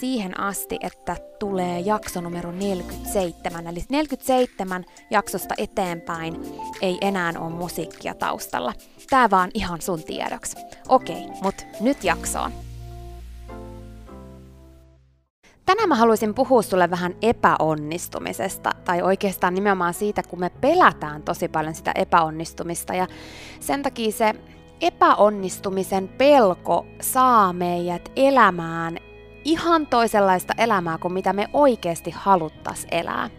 siihen asti, että tulee jakso numero 47. Eli 47 jaksosta eteenpäin ei enää ole musiikkia taustalla. Tää vaan ihan sun tiedoksi. Okei, mut nyt jaksoon. Tänään mä haluaisin puhua sulle vähän epäonnistumisesta, tai oikeastaan nimenomaan siitä, kun me pelätään tosi paljon sitä epäonnistumista, ja sen takia se epäonnistumisen pelko saa meidät elämään ihan toisenlaista elämää kuin mitä me oikeasti haluttais elää.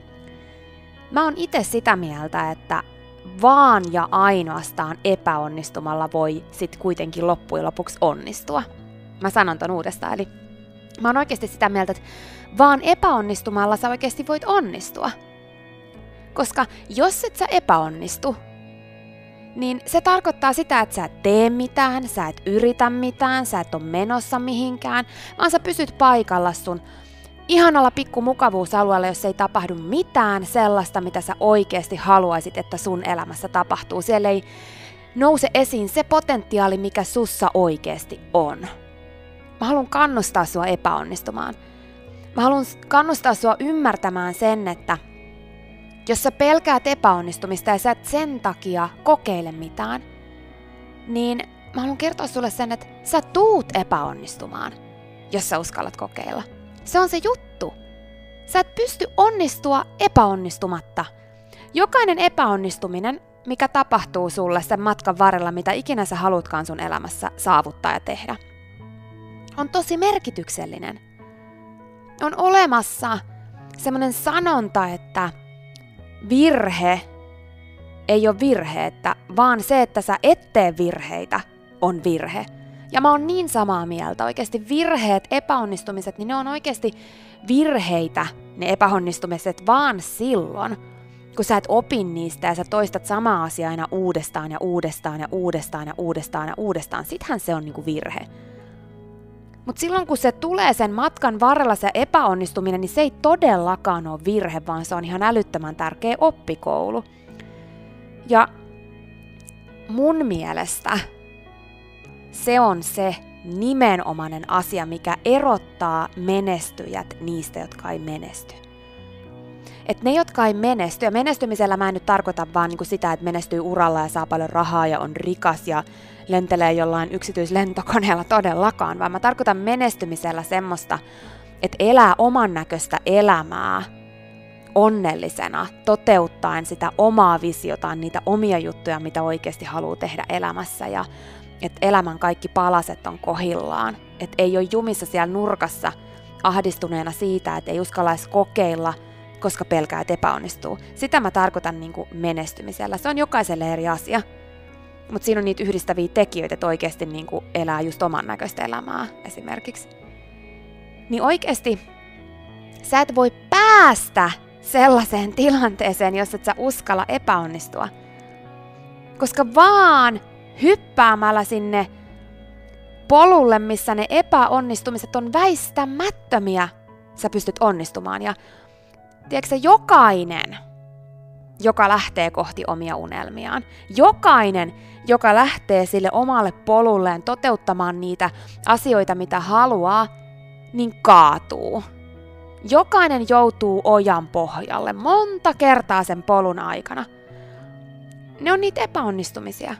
Mä oon itse sitä mieltä, että vaan ja ainoastaan epäonnistumalla voi sit kuitenkin loppujen lopuksi onnistua. Mä sanon ton uudestaan, eli mä oon oikeasti sitä mieltä, että vaan epäonnistumalla sä oikeasti voit onnistua. Koska jos et sä epäonnistu, niin se tarkoittaa sitä, että sä et tee mitään, sä et yritä mitään, sä et ole menossa mihinkään, vaan sä pysyt paikalla sun ihanalla pikku mukavuusalueella, jos ei tapahdu mitään sellaista, mitä sä oikeasti haluaisit, että sun elämässä tapahtuu. Siellä ei nouse esiin se potentiaali, mikä sussa oikeasti on. Mä haluan kannustaa sua epäonnistumaan. Mä haluan kannustaa sua ymmärtämään sen, että jos sä pelkäät epäonnistumista ja sä et sen takia kokeile mitään, niin mä haluan kertoa sulle sen, että sä tuut epäonnistumaan, jos sä uskallat kokeilla. Se on se juttu. Sä et pysty onnistua epäonnistumatta. Jokainen epäonnistuminen, mikä tapahtuu sulle sen matkan varrella, mitä ikinä sä haluatkaan sun elämässä saavuttaa ja tehdä, on tosi merkityksellinen. On olemassa semmoinen sanonta, että virhe ei ole virhe, että vaan se, että sä et tee virheitä, on virhe. Ja mä oon niin samaa mieltä. Oikeasti virheet, epäonnistumiset, niin ne on oikeasti virheitä, ne epäonnistumiset, vaan silloin, kun sä et opi niistä ja sä toistat samaa asiaa aina uudestaan ja uudestaan ja uudestaan ja uudestaan ja uudestaan, sittenhän se on niinku virhe. Mutta silloin kun se tulee sen matkan varrella se epäonnistuminen, niin se ei todellakaan ole virhe, vaan se on ihan älyttömän tärkeä oppikoulu. Ja mun mielestä se on se nimenomainen asia, mikä erottaa menestyjät niistä, jotka ei menesty. Et ne, jotka ei menesty, ja menestymisellä mä en nyt tarkoita vaan niin sitä, että menestyy uralla ja saa paljon rahaa ja on rikas ja lentelee jollain yksityislentokoneella todellakaan, vaan mä tarkoitan menestymisellä semmoista, että elää oman näköistä elämää onnellisena, toteuttaen sitä omaa visiotaan, niitä omia juttuja, mitä oikeasti haluaa tehdä elämässä ja että elämän kaikki palaset on kohillaan, että ei ole jumissa siellä nurkassa ahdistuneena siitä, että ei uskallaisi kokeilla, koska pelkää, että epäonnistuu. Sitä mä tarkoitan niin menestymisellä. Se on jokaiselle eri asia. Mutta siinä on niitä yhdistäviä tekijöitä, että oikeasti niin kuin elää just oman näköistä elämää esimerkiksi. Niin oikeasti sä et voi päästä sellaiseen tilanteeseen, jos et sä uskalla epäonnistua. Koska vaan hyppäämällä sinne polulle, missä ne epäonnistumiset on väistämättömiä, sä pystyt onnistumaan. Ja tiedätkö jokainen, joka lähtee kohti omia unelmiaan, jokainen, joka lähtee sille omalle polulleen toteuttamaan niitä asioita, mitä haluaa, niin kaatuu. Jokainen joutuu ojan pohjalle monta kertaa sen polun aikana. Ne on niitä epäonnistumisia.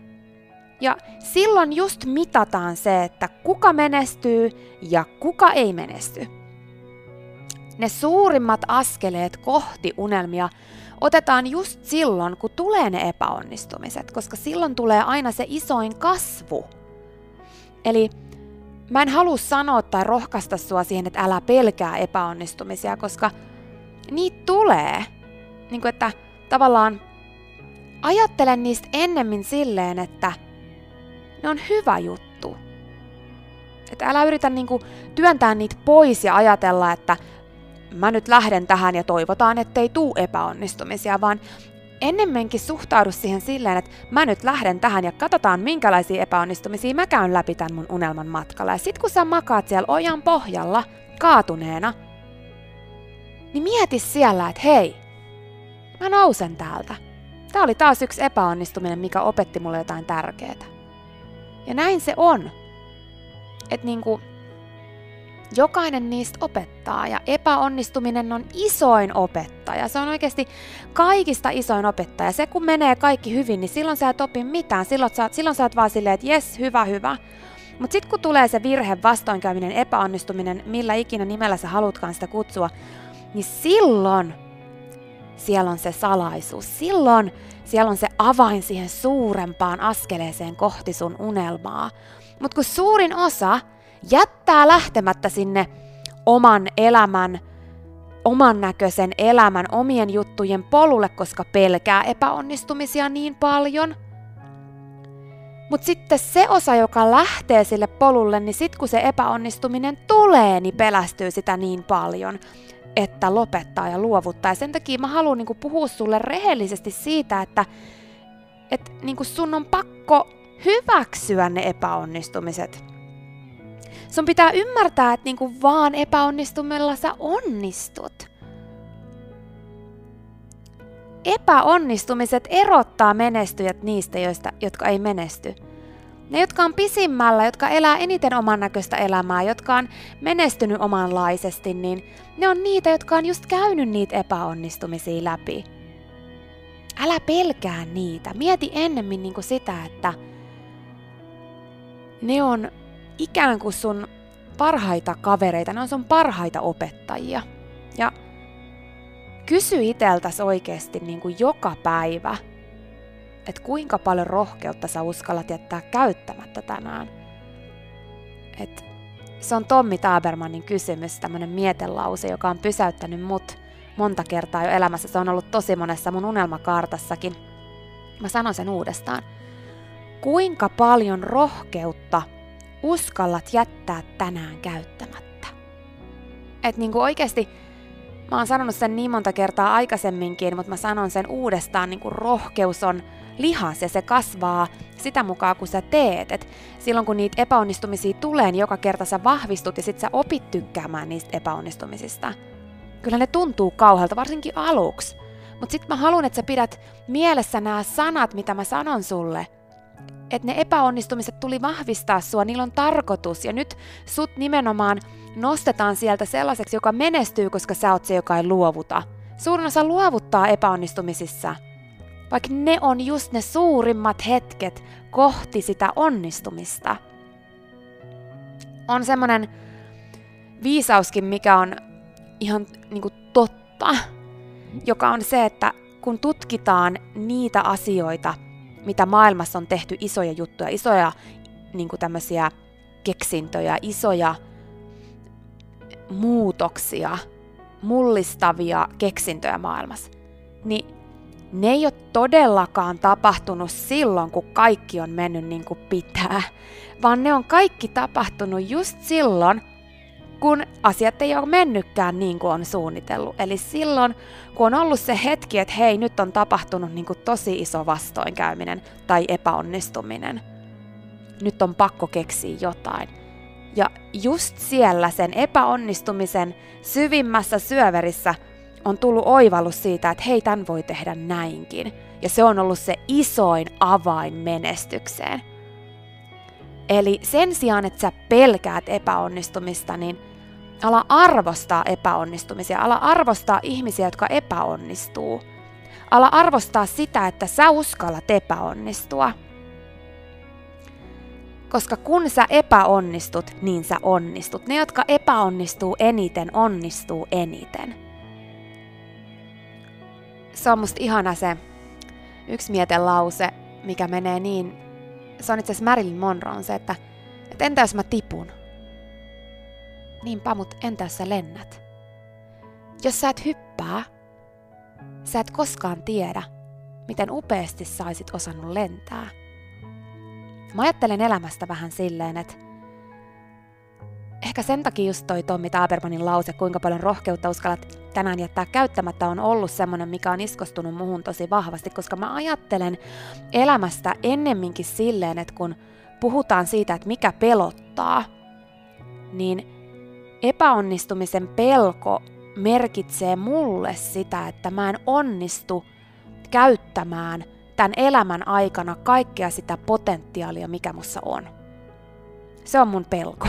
Ja silloin just mitataan se, että kuka menestyy ja kuka ei menesty. Ne suurimmat askeleet kohti unelmia otetaan just silloin, kun tulee ne epäonnistumiset, koska silloin tulee aina se isoin kasvu. Eli mä en halua sanoa tai rohkaista sua siihen, että älä pelkää epäonnistumisia, koska niitä tulee. Niin kuin, että tavallaan ajattelen niistä ennemmin silleen, että – ne on hyvä juttu. Että älä yritä niinku työntää niitä pois ja ajatella, että mä nyt lähden tähän ja toivotaan, ettei tuu epäonnistumisia, vaan ennemminkin suhtaudu siihen silleen, että mä nyt lähden tähän ja katsotaan minkälaisia epäonnistumisia mä käyn läpi tämän mun unelman matkalla. Ja sit kun sä makaat siellä ojan pohjalla, kaatuneena, niin mieti siellä, että hei, mä nousen täältä. Tää oli taas yksi epäonnistuminen, mikä opetti mulle jotain tärkeää. Ja näin se on. Että niinku, jokainen niistä opettaa ja epäonnistuminen on isoin opettaja. Se on oikeasti kaikista isoin opettaja. Se kun menee kaikki hyvin, niin silloin sä et opi mitään. Silloin sä, silloin sä oot vaan silleen, että jes, hyvä, hyvä. Mutta sitten kun tulee se virhe, vastoinkäyminen, epäonnistuminen, millä ikinä nimellä sä haluatkaan sitä kutsua, niin silloin siellä on se salaisuus. Silloin siellä on se avain siihen suurempaan askeleeseen kohti sun unelmaa. Mutta kun suurin osa jättää lähtemättä sinne oman elämän, oman näköisen elämän, omien juttujen polulle, koska pelkää epäonnistumisia niin paljon. Mutta sitten se osa, joka lähtee sille polulle, niin sitten kun se epäonnistuminen tulee, niin pelästyy sitä niin paljon, että lopettaa ja luovuttaa. Ja sen takia mä haluan niin puhua sulle rehellisesti siitä, että et, niin sun on pakko hyväksyä ne epäonnistumiset. Sun pitää ymmärtää, että niin vaan epäonnistumella sä onnistut. Epäonnistumiset erottaa menestyjät niistä, joista, jotka ei menesty. Ne, jotka on pisimmällä, jotka elää eniten oman näköistä elämää, jotka on menestynyt omanlaisesti, niin ne on niitä, jotka on just käynyt niitä epäonnistumisia läpi. Älä pelkää niitä. Mieti ennemmin niin sitä, että ne on ikään kuin sun parhaita kavereita, ne on sun parhaita opettajia. Ja kysy iteltäsi oikeasti niin kuin joka päivä, että kuinka paljon rohkeutta sä uskallat jättää käyttämättä tänään. Et se on Tommi Tabermannin kysymys, tämmönen mietelause, joka on pysäyttänyt mut monta kertaa jo elämässä. Se on ollut tosi monessa mun unelmakaartassakin. Mä sanon sen uudestaan. Kuinka paljon rohkeutta uskallat jättää tänään käyttämättä? Et niinku oikeasti Mä oon sanonut sen niin monta kertaa aikaisemminkin, mutta mä sanon sen uudestaan, niin kuin rohkeus on lihas ja se kasvaa sitä mukaan, kun sä teet. Et silloin kun niitä epäonnistumisia tulee, niin joka kerta sä vahvistut ja sit sä opit tykkäämään niistä epäonnistumisista. Kyllä ne tuntuu kauhealta, varsinkin aluksi. Mutta sit mä haluan, että sä pidät mielessä nämä sanat, mitä mä sanon sulle. Että ne epäonnistumiset tuli vahvistaa sua, niillä on tarkoitus. Ja nyt sut nimenomaan nostetaan sieltä sellaiseksi, joka menestyy, koska sä oot se, joka ei luovuta. Suurin osa luovuttaa epäonnistumisissa. Vaikka ne on just ne suurimmat hetket kohti sitä onnistumista. On semmonen viisauskin, mikä on ihan niinku totta, joka on se, että kun tutkitaan niitä asioita, mitä maailmassa on tehty isoja juttuja, isoja niin kuin tämmöisiä keksintöjä, isoja muutoksia, mullistavia keksintöjä maailmassa, niin ne ei ole todellakaan tapahtunut silloin, kun kaikki on mennyt niin kuin pitää, vaan ne on kaikki tapahtunut just silloin, kun asiat ei ole mennytkään niin kuin on suunnitellut. Eli silloin, kun on ollut se hetki, että hei, nyt on tapahtunut niin kuin tosi iso vastoinkäyminen tai epäonnistuminen. Nyt on pakko keksiä jotain. Ja just siellä sen epäonnistumisen syvimmässä syöverissä on tullut oivallus siitä, että hei, tämän voi tehdä näinkin. Ja se on ollut se isoin avain menestykseen. Eli sen sijaan, että sä pelkäät epäonnistumista, niin ala arvostaa epäonnistumisia, ala arvostaa ihmisiä, jotka epäonnistuu. Ala arvostaa sitä, että sä uskallat epäonnistua. Koska kun sä epäonnistut, niin sä onnistut. Ne, jotka epäonnistuu eniten, onnistuu eniten. Se on musta ihana se yksi mietelause, mikä menee niin se on itse asiassa Marilyn Monroe, on se, että, että entä jos mä tipun? Niinpä, mut entä jos sä lennät? Jos sä et hyppää, sä et koskaan tiedä, miten upeasti saisit osannut lentää. Mä ajattelen elämästä vähän silleen, että ehkä sen takia just toi Tommi Tabermanin lause, kuinka paljon rohkeutta uskallat tänään jättää käyttämättä, on ollut semmoinen, mikä on iskostunut muhun tosi vahvasti, koska mä ajattelen elämästä ennemminkin silleen, että kun puhutaan siitä, että mikä pelottaa, niin epäonnistumisen pelko merkitsee mulle sitä, että mä en onnistu käyttämään tämän elämän aikana kaikkea sitä potentiaalia, mikä mussa on. Se on mun pelko.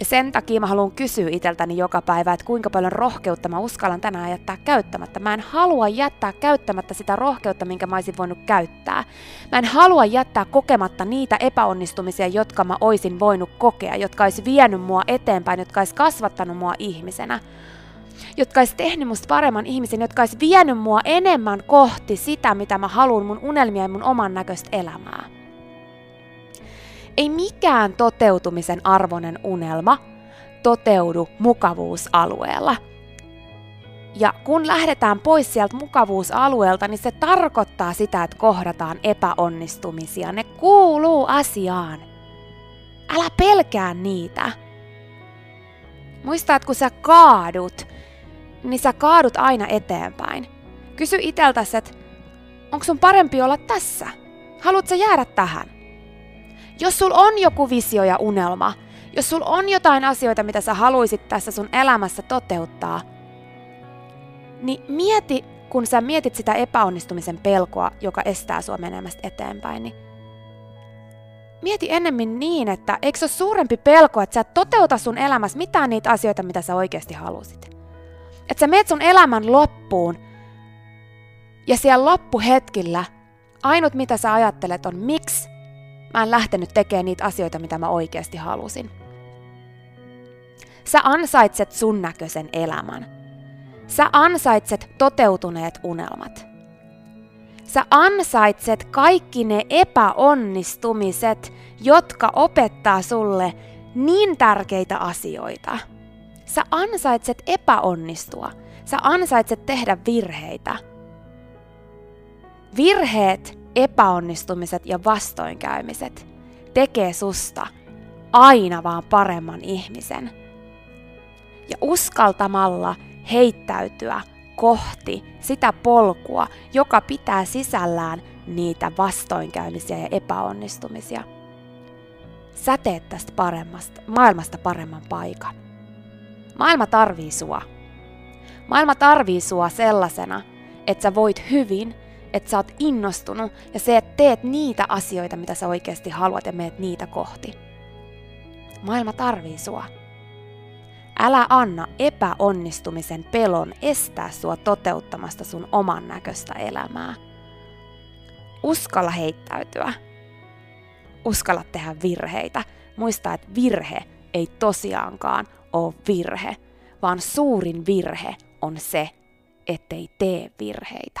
Ja sen takia mä haluan kysyä itseltäni joka päivä, että kuinka paljon rohkeutta mä uskallan tänään jättää käyttämättä. Mä en halua jättää käyttämättä sitä rohkeutta, minkä mä olisin voinut käyttää. Mä en halua jättää kokematta niitä epäonnistumisia, jotka mä oisin voinut kokea, jotka olisi vienyt mua eteenpäin, jotka olisi kasvattanut mua ihmisenä jotka olisi tehnyt musta paremman ihmisen, jotka olisi vienyt mua enemmän kohti sitä, mitä mä haluan mun unelmia ja mun oman näköistä elämää. Ei mikään toteutumisen arvoinen unelma toteudu mukavuusalueella. Ja kun lähdetään pois sieltä mukavuusalueelta, niin se tarkoittaa sitä, että kohdataan epäonnistumisia. Ne kuuluu asiaan. Älä pelkää niitä. Muista, että kun sä kaadut, niin sä kaadut aina eteenpäin. Kysy iteltäsi, että onko sun parempi olla tässä? Haluatko jäädä tähän? Jos sul on joku visio ja unelma, jos sul on jotain asioita, mitä sä haluaisit tässä sun elämässä toteuttaa, niin mieti, kun sä mietit sitä epäonnistumisen pelkoa, joka estää sua menemästä eteenpäin, niin mieti ennemmin niin, että eikö se ole suurempi pelko, että sä et toteuta sun elämässä mitään niitä asioita, mitä sä oikeasti halusit. Että sä meet sun elämän loppuun ja siellä loppuhetkillä ainut mitä sä ajattelet on miksi Mä en lähtenyt tekemään niitä asioita, mitä mä oikeasti halusin. Sä ansaitset sun näköisen elämän. Sä ansaitset toteutuneet unelmat. Sä ansaitset kaikki ne epäonnistumiset, jotka opettaa sulle niin tärkeitä asioita. Sä ansaitset epäonnistua. Sä ansaitset tehdä virheitä. Virheet epäonnistumiset ja vastoinkäymiset tekee susta aina vaan paremman ihmisen. Ja uskaltamalla heittäytyä kohti sitä polkua, joka pitää sisällään niitä vastoinkäymisiä ja epäonnistumisia. Sä teet tästä paremmasta, maailmasta paremman paikan. Maailma tarvii sua. Maailma tarvii sua sellaisena, että sä voit hyvin, että sä oot innostunut ja se, että teet niitä asioita, mitä sä oikeasti haluat ja meet niitä kohti. Maailma tarvii sua. Älä anna epäonnistumisen pelon estää sua toteuttamasta sun oman näköistä elämää. Uskalla heittäytyä. Uskalla tehdä virheitä. Muista, että virhe ei tosiaankaan ole virhe, vaan suurin virhe on se, ettei tee virheitä.